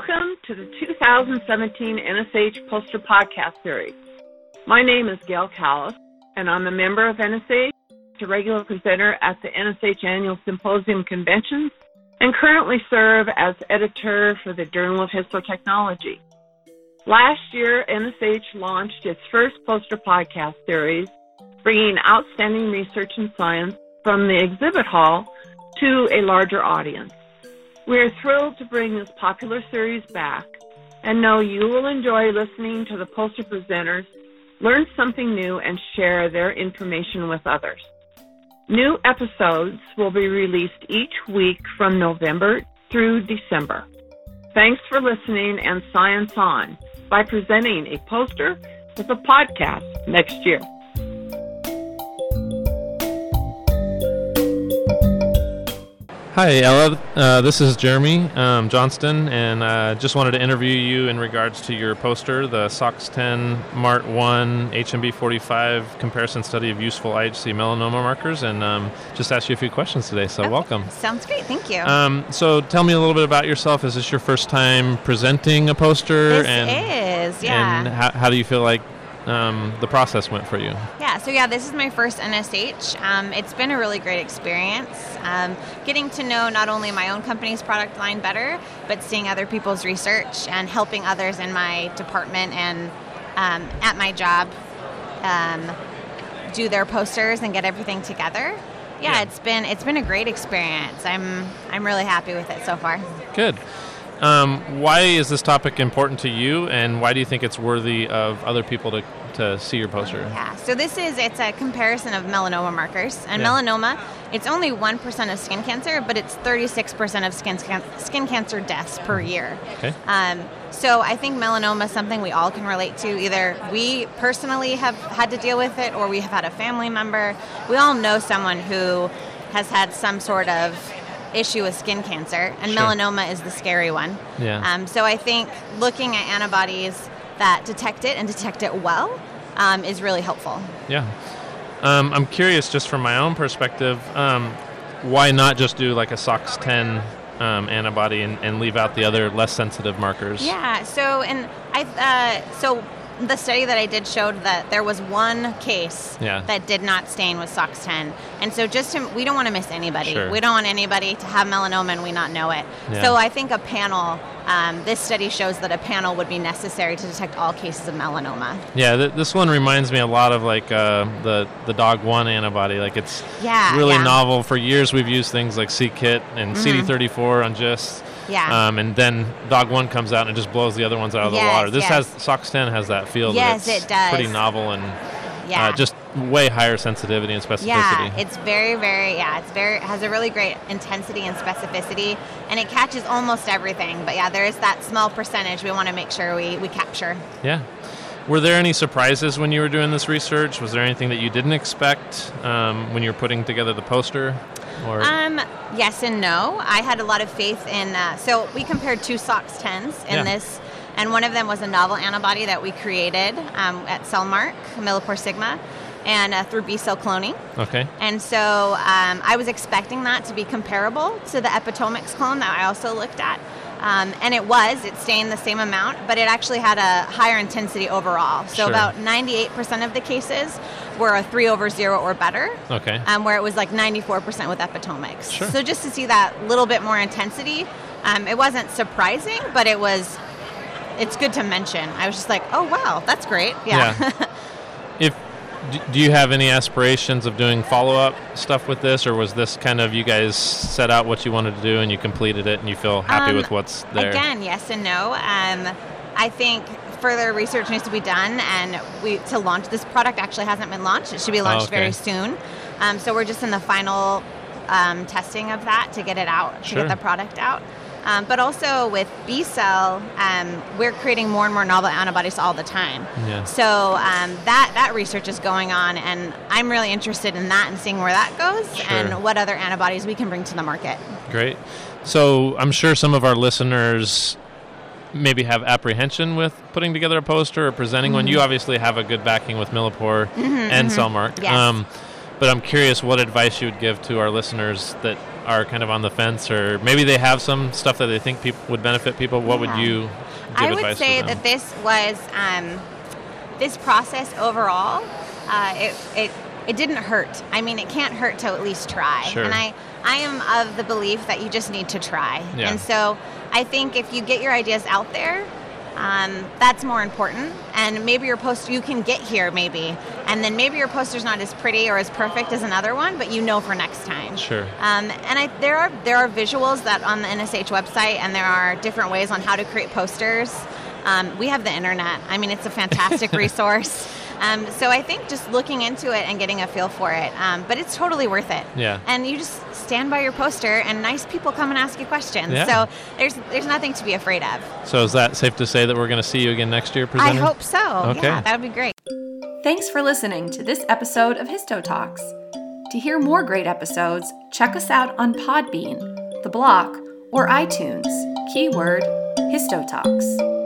Welcome to the 2017 NSH Poster Podcast Series. My name is Gayle Callis, and I'm a member of NSH, a regular presenter at the NSH Annual Symposium Conventions, and currently serve as editor for the Journal of Histotechnology. Last year, NSH launched its first poster podcast series, bringing outstanding research and science from the exhibit hall to a larger audience. We are thrilled to bring this popular series back and know you will enjoy listening to the poster presenters, learn something new, and share their information with others. New episodes will be released each week from November through December. Thanks for listening and Science On by presenting a poster with a podcast next year. Hi, Ella. Uh, this is Jeremy um, Johnston, and uh, just wanted to interview you in regards to your poster, the SOX 10 MART 1 HMB 45 comparison study of useful IHC melanoma markers, and um, just ask you a few questions today. So, Okay. welcome. Sounds great. Thank you. Um, so, tell me a little bit about yourself. Is this your first time presenting a poster? this and, is, yeah. And how, how do you feel like um, the process went for you? yeah, so yeah, this is my first NSH. Um, it's been a really great experience. Um, getting to know not only my own company's product line better, but seeing other people's research and helping others in my department and um, at my job um, do their posters and get everything together. Yeah, Yeah. it's been it's been a great experience. I'm I'm really happy with it so far. Good. Um, why is this topic important to you, and why do you think it's worthy of other people to, to see your poster? Yeah, so this is it's a comparison of melanoma markers, and Yeah. melanoma it's only one percent of skin cancer, but it's thirty six percent of skin skin cancer deaths per year. Okay. Um, so I think melanoma is something we all can relate to. Either we personally have had to deal with it, or we have had a family member. We all know someone who has had some sort of issue with skin cancer, and Sure. melanoma is the scary one. Yeah. Um, so I think looking at antibodies that detect it and detect it well um, is really helpful. Yeah. Um, I'm curious, just from my own perspective, um, why not just do like a SOX 10 um, antibody and, and leave out the other less sensitive markers? Yeah. So and I uh, so the study that I did showed that there was one case Yeah. that did not stain with SOX 10, and so just to, we don't want to miss anybody. Sure. We don't want anybody to have melanoma and we not know it. Yeah. So I think a panel. Um, this study shows that a panel would be necessary to detect all cases of melanoma. Yeah, th- this one reminds me a lot of like uh, the the DOG1 antibody. Like it's Yeah, really novel. For years, we've used things like C-Kit and Mhm. CD34 on GIST. Yeah. Um, and then DOG1 comes out and it just blows the other ones out of the water. This yes. has SOX 10 has that feel. Yes, that it's it does. Pretty novel and Yeah. uh, just way higher sensitivity and specificity. Yeah, it's very, very, yeah, it's very, has a really great intensity and specificity, and it catches almost everything. But yeah, there is that small percentage we want to make sure we, we capture. Yeah. Were there any surprises when you were doing this research? Was there anything that you didn't expect um, when you were putting together the poster? Or Um, yes and no. I had a lot of faith in, uh, so we compared two SOX 10s in Yeah. this, and one of them was a novel antibody that we created um, at Cell Marque, Millipore Sigma, and uh, through B cell cloning. okay, And so um, I was expecting that to be comparable to the Epitomics clone that I also looked at. Um, and it was, it stained the same amount, but it actually had a higher intensity overall. So Sure. about 98% of the cases were a 3 over 0 or better, okay, um, where it was like 94% with Epitomics. Sure. So just to see that little bit more intensity, um, it wasn't surprising, but it was, it's good to mention. I was just like, oh, wow, that's great. Yeah. if do you have any aspirations of doing follow-up stuff with this, or was this kind of you guys set out what you wanted to do and you completed it and you feel happy Um, with what's there? Again, yes and no. Um, I think further research needs to be done, and we to launch this product actually hasn't been launched. It should be launched okay. very soon. Um, so we're just in the final um, testing of that to get it out, to get the product out. Um, but also with B cell, um, we're creating more and more novel antibodies all the time. Yeah. So um, that that research is going on, and I'm really interested in that and seeing where that goes Sure. and what other antibodies we can bring to the market. Great. So I'm sure some of our listeners maybe have apprehension with putting together a poster or presenting one. You obviously have a good backing with Millipore and Cell Marque. Mm-hmm. Yes. but I'm curious what advice you would give to our listeners that are kind of on the fence, or maybe they have some stuff that they think people would benefit people, what Yeah. would you give I would say that this was um, this process overall. Uh, it it it didn't hurt. I mean, it can't hurt to at least try. Sure. And I I am of the belief that you just need to try. Yeah. And so I think if you get your ideas out there. Um, that's more important, and maybe your poster you can get here, maybe, and then maybe your poster's not as pretty or as perfect as another one, but you know for next time. Sure. Um, and I, there are there are visuals that on the NSH website, and there are different ways on how to create posters. Um, we have the internet. I mean, it's a fantastic resource. Um, so I think just looking into it and getting a feel for it, um, but it's totally worth it. Yeah. And you just stand by your poster, and nice people come and ask you questions. Yeah. So there's there's nothing to be afraid of. So is that safe to say that we're going to see you again next year I hope so. Okay. Yeah, that would be great. Thanks for listening to this episode of Histo Talks. To hear more great episodes, check us out on Podbean, The Block, or iTunes. Keyword Histo Talks.